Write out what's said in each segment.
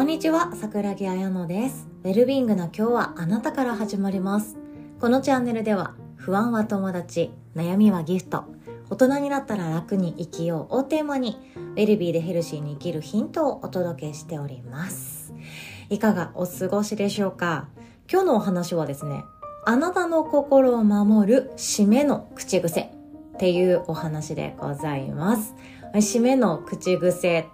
こんにちは、桜木彩乃です。ウェルビングな今日はあなたから始まります。このチャンネルでは、不安は友達、悩みはギフト、大人になったら楽に生きようをテーマに、ウェルビーでヘルシーに生きるヒントをお届けしております。いかがお過ごしでしょうか？今日のお話はですね、あなたの心を守る締めの口癖っていうお話でございます。締めの口癖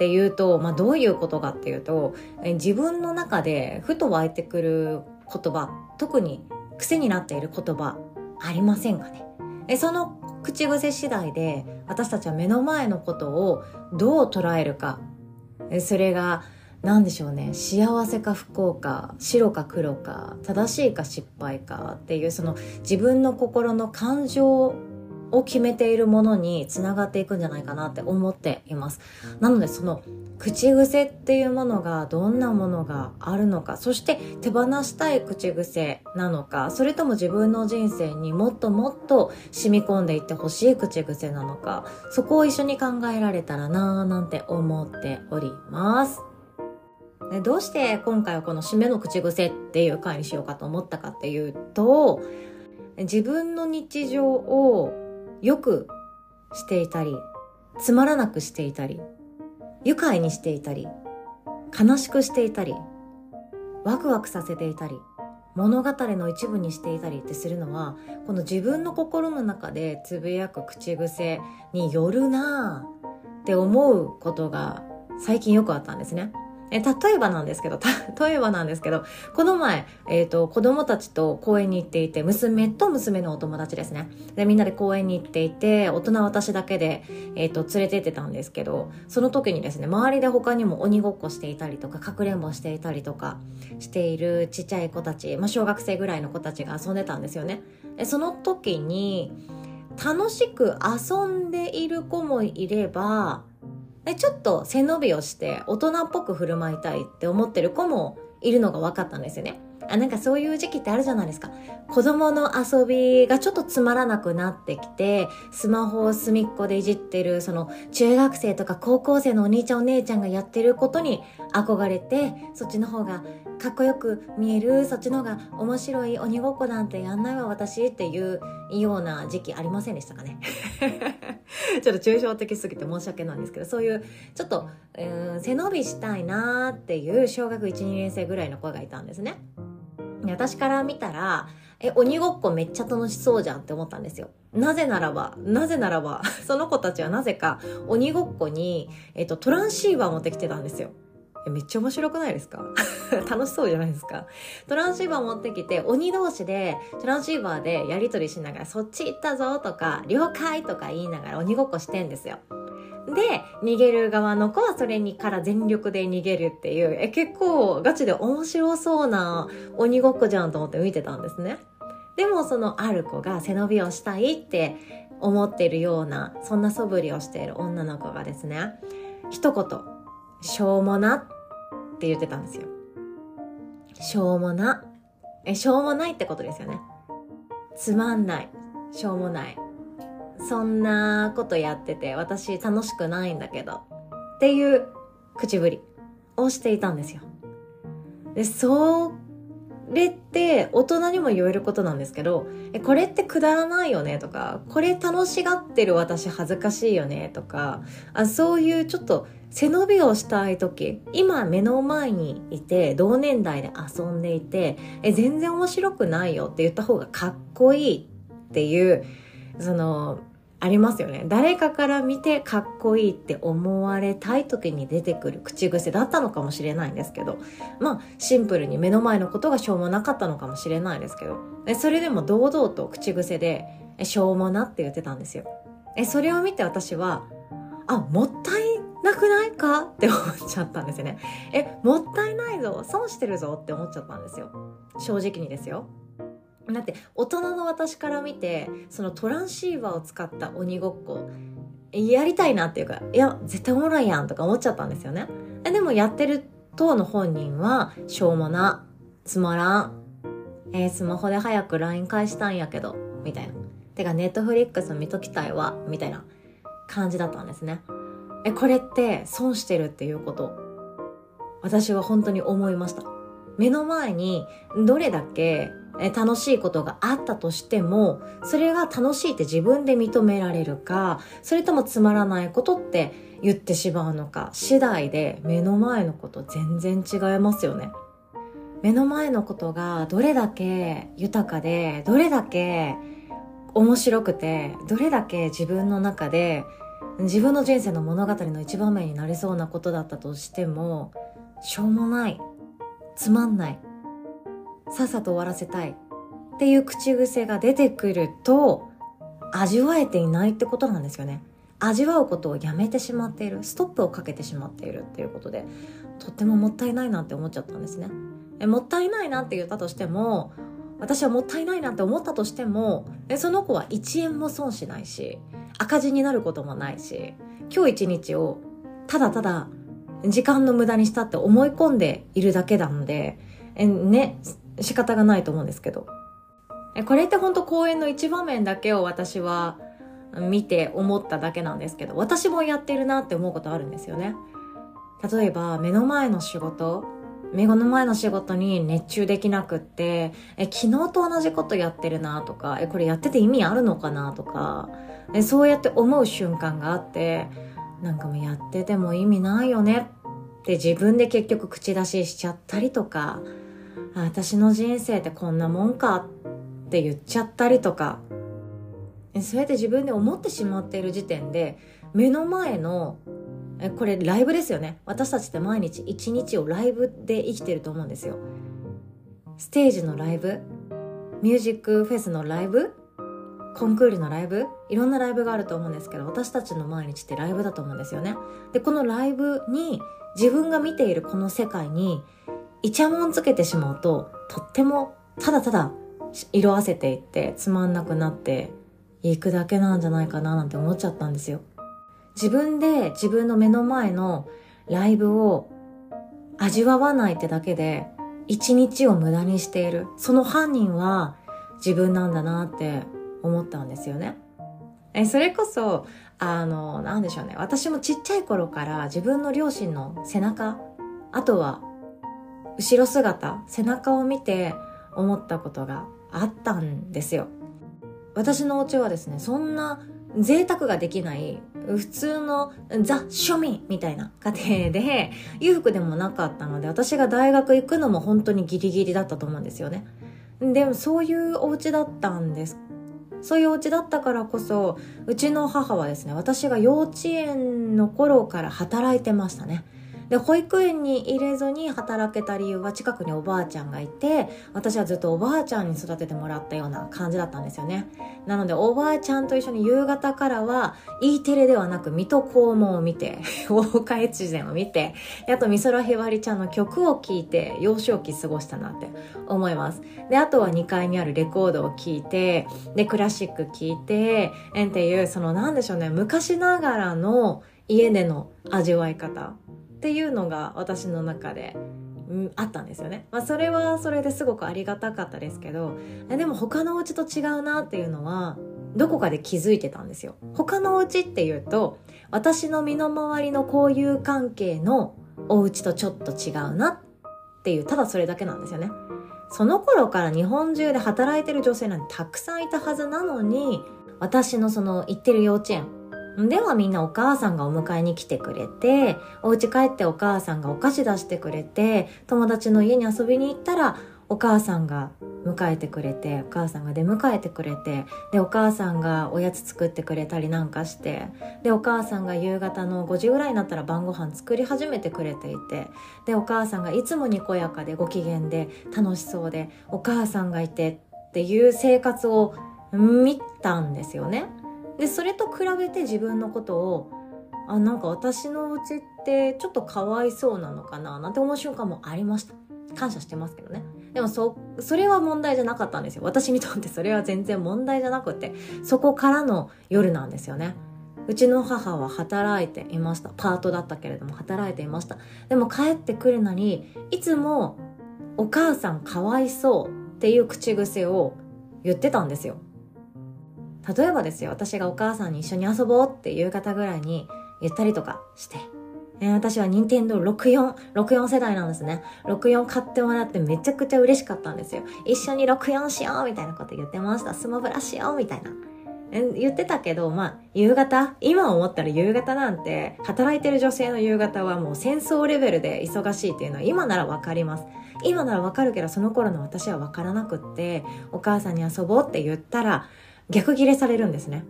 っていうと、まあ、どういうことかっていうと、自分の中でふと湧いてくる言葉、特に癖になっている言葉、ありませんかね？えその口癖次第で、私たちは目の前のことをどう捉えるか、それが、何でしょうね。幸せか不幸か白か黒か正しいか失敗かっていうその自分の心の感情を決めているものにつながっていくんじゃないかなって思っています。なのでその口癖っていうものがどんなものがあるのかそして手放したい口癖なのかそれとも自分の人生にもっともっと染み込んでいってほしい口癖なのかそこを一緒に考えられたらなーなんて思っております。でどうして今回はこの締めの口癖っていう回にしようかと思ったかっていうと自分の日常を良くしていたりつまらなくしていたり愉快にしていたり悲しくしていたりワクワクさせていたり物語の一部にしていたりってするのはこの自分の心の中でつぶやく口癖によるなぁって思うことが最近よくあったんですね。え例えばなんですけど、例えばなんですけど、この前、えっ、と、子供たちと公園に行っていて、娘と娘のお友達ですね。で、みんなで公園に行っていて、大人私だけで、えっ、と、連れてってたんですけど、その時にですね、周りで他にも鬼ごっこしていたりとか、かくれんぼしていたりとかしているちっちゃい子たち、まあ、小学生ぐらいの子たちが遊んでたんですよね。でその時に、楽しく遊んでいる子もいれば、でちょっと背伸びをして大人っぽく振る舞いたいって思ってる子もいるのが分かったんですよね。あなんかそういう時期ってあるじゃないですか。子供の遊びがちょっとつまらなくなってきて、スマホを隅っこでいじってる、その中学生とか高校生のお兄ちゃんお姉ちゃんがやってることに憧れて、そっちの方がかっこよく見える、そっちの方が面白い鬼ごっこなんてやんないわ私っていうような時期ありませんでしたかね。ちょっと抽象的すぎて申し訳ないんですけど、そういうちょっと、うん、背伸びしたいなーっていう小学1、2年生ぐらいの子がいたんですね。私から見たら、え、鬼ごっこめっちゃ楽しそうじゃんって思ったんですよ。なぜならば、なぜならば、その子たちはなぜか鬼ごっこに、えっと、トランシーバー持ってきてたんですよ。めっちゃ面白くないですか？楽しそうじゃないですか？トランシーバー持ってきて、鬼同士でトランシーバーでやりとりしながら、そっち行ったぞとか、了解とか言いながら鬼ごっこしてんですよ。で、逃げる側の子はそれにから全力で逃げるっていう、え、結構ガチで面白そうな鬼ごっこじゃんと思って見てたんですね。でもそのある子が背伸びをしたいって思ってるような、そんな素振りをしている女の子がですね、一言、しょうもなって言ってたんですよ。しょうもな。え、しょうもないってことですよね。つまんない。しょうもない。そんなことやってて私楽しくないんだけどっていう口ぶりをしていたんですよ。で、それって大人にも言えることなんですけど、え、これってくだらないよね？とか、これ楽しがってる私恥ずかしいよね？とか、あそういうちょっと背伸びをしたい時、今目の前にいて同年代で遊んでいて、え、全然面白くないよって言った方がかっこいいっていう、その、ありますよね。誰かから見てかっこいいって思われたい時に出てくる口癖だったのかもしれないんですけど、まあシンプルに目の前のことがしょうもなかったのかもしれないですけど、それでも堂々と口癖で、しょうもなって言ってたんですよ。それを見て私は、あ、もったいなくないかって思っちゃったんですよね。え、もったいないぞ、損してるぞって思っちゃったんですよ。正直にですよ。だって大人の私から見てそのトランシーバーを使った鬼ごっこやりたいなっていうかいや絶対おもろいやんとか思っちゃったんですよね。でもやってる当の本人はしょうもなつまらん、えー、スマホで早く LINE 返したんやけどみたいな。てかネットフリックス見ときたいわみたいな感じだったんですね。えこれって損してるっていうこと私は本当に思いました。目の前にどれだけえ楽しいことがあったとしてもそれが楽しいって自分で認められるかそれともつまらないことって言ってしまうのか次第で目の前のこと全然違いますよね。目の前のことがどれだけ豊かでどれだけ面白くてどれだけ自分の中で自分の人生の物語の一場面になりそうなことだったとしてもしょうもない。つまんない。さっさと終わらせたいっていう口癖が出てくると味わえていないってことなんですよね。味わうことをやめてしまっている。ストップをかけてしまっているっていうことでとってももったいないなって思っちゃったんですね。えもったいないなって言ったとしても私はもったいないなって思ったとしてもえその子は1円も損しないし赤字になることもないし今日一日をただただ時間の無駄にしたって思い込んでいるだけなのでえね仕方がないと思うんですけど。これって本当公演の一場面だけを私は見て思っただけなんですけど私もやってるなって思うことあるんですよね。例えば目の前の仕事目の前の仕事に熱中できなくって、え、昨日と同じことやってるなとか、え、これやってて意味あるのかなとか、え、そうやって思う瞬間があって、なんかもうやってても意味ないよねって自分で結局口出ししちゃったりとか、私の人生ってこんなもんかって言っちゃったりとか、そうやって自分で思ってしまっている時点で、目の前のこれライブですよね。私たちって毎日一日をライブで生きてると思うんですよ。ステージのライブミュージックフェスのライブコンクールのライブいろんなライブがあると思うんですけど私たちの毎日ってライブだと思うんですよね。でこのライブに自分が見ているこの世界にイチャモンつけてしまうととってもただただ色あせていってつまんなくなっていくだけなんじゃないかななんて思っちゃったんですよ自分で自分の目の前のライブを味わわないってだけで一日を無駄にしている。その犯人は自分なんだなって思ったんですよね。え、それこそ、あの、なんでしょうね。私もちっちゃい頃から自分の両親の背中、あとは後ろ姿、背中を見て思ったことがあったんですよ。私のお家はですね、そんな贅沢ができない普通のザ・庶民みたいな家庭で裕福でもなかったので私が大学行くのも本当にギリギリだったと思うんですよね。でもそういうお家だったんです。そういうお家だったからこそうちの母はですね私が幼稚園の頃から働いてましたね。で保育園に入れずに働けた理由は近くにおばあちゃんがいて私はずっとおばあちゃんに育ててもらったような感じだったんですよね。なのでおばあちゃんと一緒に夕方からは E テレではなく水戸黄門を見て 大岡越前を見てであと美空ひばりちゃんの曲を聴いて幼少期過ごしたなって思います。であとは2階にあるレコードを聴いてでクラシック聴いてえんっていうそのなんでしょうね昔ながらの家での味わい方。っていうのが私の中で、うん、あったんですよね。まあ、それはそれですごくありがたかったですけど、でも他のお家と違うなっていうのは、どこかで気づいてたんですよ。他のお家っていうと、私の身の回りの交友関係のお家とちょっと違うなっていう、ただそれだけなんですよね。その頃から日本中で働いてる女性なんてたくさんいたはずなのに、私のその行ってる幼稚園、ではみんなお母さんがお迎えに来てくれて、お家帰ってお母さんがお菓子出してくれて、友達の家に遊びに行ったら、お母さんが迎えてくれて、お母さんが出迎えてくれて、で、お母さんがおやつ作ってくれたりなんかして、で、お母さんが夕方の5時ぐらいになったら晩ご飯作り始めてくれていて、で、お母さんがいつもにこやかでご機嫌で楽しそうで、お母さんがいてっていう生活を見たんですよね。でそれと比べて自分のことをあなんか私のうちってちょっとかわいそうなのかななんて思う瞬間もありました。感謝してますけどね。でもそそれは問題じゃなかったんですよ。私にとってそれは全然問題じゃなくてそこからの夜なんですよね。うちの母は働いていました。パートだったけれども働いていました。でも帰ってくるのにいつもお母さんかわいそうっていう口癖を言ってたんですよ。例えばですよ、私がお母さんに一緒に遊ぼうって夕方ぐらいに言ったりとかして、えー、私は任天堂64、64世代なんですね。64買ってもらってめちゃくちゃ嬉しかったんですよ。一緒に64しようみたいなこと言ってました。スマブラしようみたいな。言ってたけど、まあ、夕方今思ったら夕方なんて、働いてる女性の夕方はもう戦争レベルで忙しいっていうのは今ならわかります。今ならわかるけど、その頃の私はわからなくって、お母さんに遊ぼうって言ったら、逆ギレされるんですね。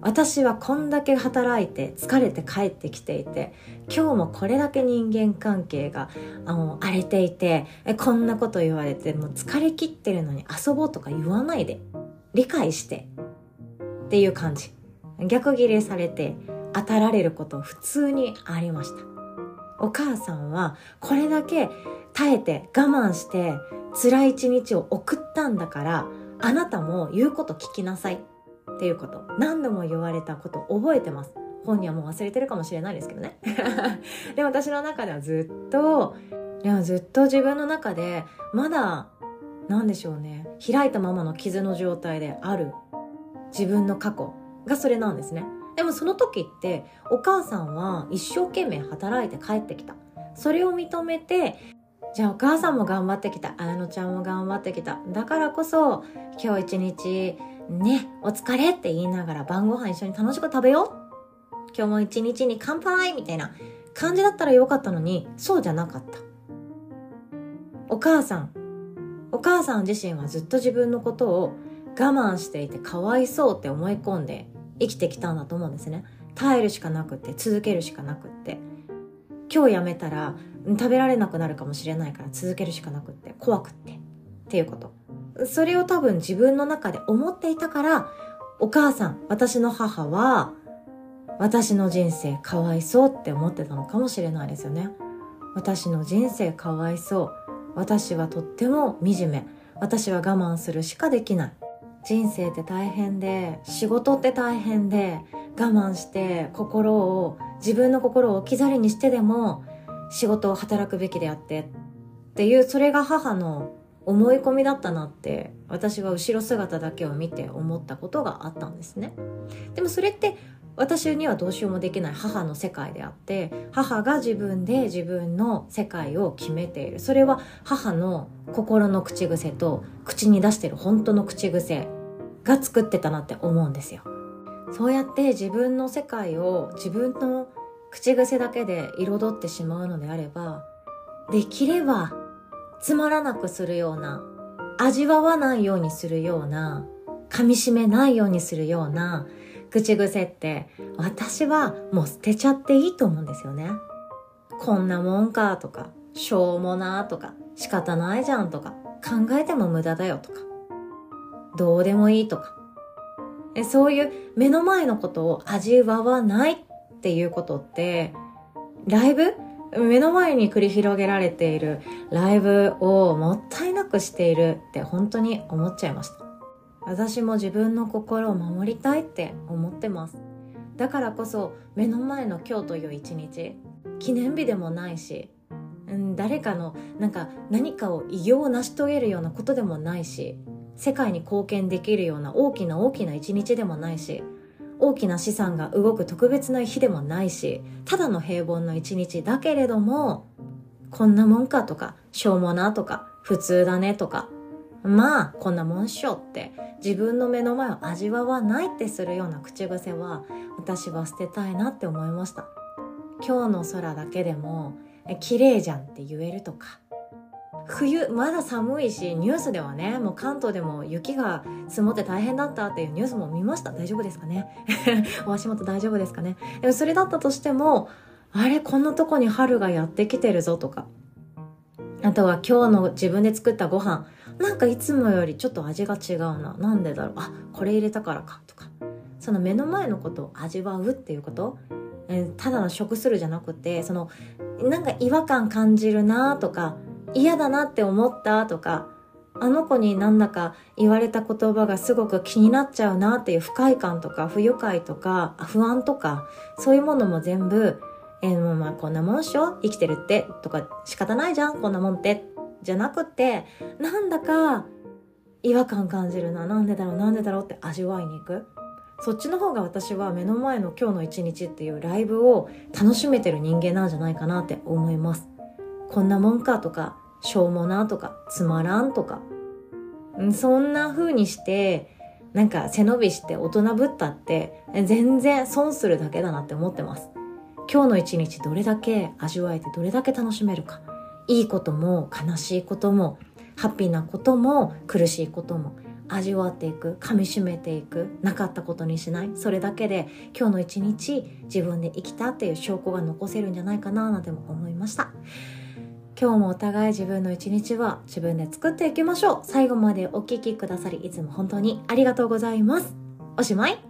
私はこんだけ働いて疲れて帰ってきていて今日もこれだけ人間関係があの荒れていてこんなこと言われてもう疲れ切ってるのに遊ぼうとか言わないで理解してっていう感じ逆ギレされて当たられること普通にありましたお母さんはこれだけ耐えて我慢して辛い一日を送ったんだからあなたも言うこと聞きなさいっていうこと。何度も言われたこと覚えてます。本人はもう忘れてるかもしれないですけどね。でも私の中ではずっといやずっと自分の中でまだ何でしょうね。開いたままの傷の状態である。自分の過去がそれなんですね。でもその時ってお母さんは一生懸命働いて帰ってきた。それを認めてじゃあお母さんも頑張ってきた綾乃ちゃんも頑張ってきただからこそ今日一日ね、お疲れって言いながら晩ご飯一緒に楽しく食べよう今日も一日に乾杯みたいな感じだったらよかったのに、そうじゃなかった。お母さん、お母さん自身はずっと自分のことを我慢していてかわいそうって思い込んで生きてきたんだと思うんですね。耐えるしかなくって、続けるしかなくって。今日やめたら食べられなくなるかもしれないから続けるしかなくって、怖くって。っていうこと。それを多分自分の中で思っていたから、お母さん、私の母は、私の人生かわいそうって思ってたのかもしれないですよね。私の人生かわいそう。私はとっても惨め。私は我慢するしかできない。人生って大変で、仕事って大変で、慢して心を、自分の心を置き去りにしてでも仕事を働くべきであってっていう、それが母の思い込みだったなって私は後ろ姿だけを見て思ったことがあったんですね。でもそれって私にはどうしようもできない母の世界であって母が自分で自分の世界を決めている。それは母の心の口癖と口に出してる本当の口癖が作ってたなって思うんですよ。そうやって自分の世界を自分の口癖だけで彩ってしまうのであればできればつまらなくするような、味わわないようにするような、噛み締めないようにするような口癖って私はもう捨てちゃっていいと思うんですよね。こんなもんかとか、しょうもなとか、仕方ないじゃんとか、考えても無駄だよとか、どうでもいいとか。そういう目の前のことを味わわないっていうことって、ライブ？目の前に繰り広げられているライブをもったいなくしているって本当に思っちゃいました。私も自分の心を守りたいって思ってます。だからこそ目の前の今日という一日、記念日でもないし、誰かのなんか何かを偉業を成し遂げるようなことでもないし、世界に貢献できるような大きな大きな一日でもないし、大きな資産が動く特別な日でもないしただの平凡の一日だけれどもこんなもんかとかしょうもなとか普通だねとかまあこんなもんっしょって自分の目の前を味わわないってするような口癖は私は捨てたいなって思いました。今日の空だけでも綺麗じゃんって言えるとか冬まだ寒いしニュースではねもう関東でも雪が積もって大変だったっていうニュースも見ました。大丈夫ですかね？お足元大丈夫ですかね？でもそれだったとしてもあれこんなとこに春がやってきてるぞとか。あとは今日の自分で作ったご飯。なんかいつもよりちょっと味が違うな。なんでだろう？あこれ入れたからか。とか。その目の前のことを味わうっていうこと。ただの食するじゃなくてそのなんか違和感感じるなとか。嫌だなって思ったとか、あの子になんだか言われた言葉がすごく気になっちゃうなっていう不快感とか不愉快とか不安とかそういうものも全部、えー、もうまあこんなもんしょ？生きてるってとか仕方ないじゃん？こんなもんって。じゃなくてなんだか違和感感じるな。なんでだろう？なんでだろうって味わいに行く。そっちの方が私は目の前の今日の一日っていうライブを楽しめてる人間なんじゃないかなって思いますこんなもんかとかしょうもなとかつまらんとか。そんな風にしてなんか背伸びして大人ぶったって全然損するだけだなって思ってます。今日の一日どれだけ味わえてどれだけ楽しめるか。いいことも悲しいこともハッピーなことも苦しいことも味わっていく噛みしめていくなかったことにしない。それだけで今日の一日自分で生きたっていう証拠が残せるんじゃないかななんて思いました。今日もお互い自分の一日は自分で作っていきましょう。最後までお聴きくださりいつも本当にありがとうございます。おしまい。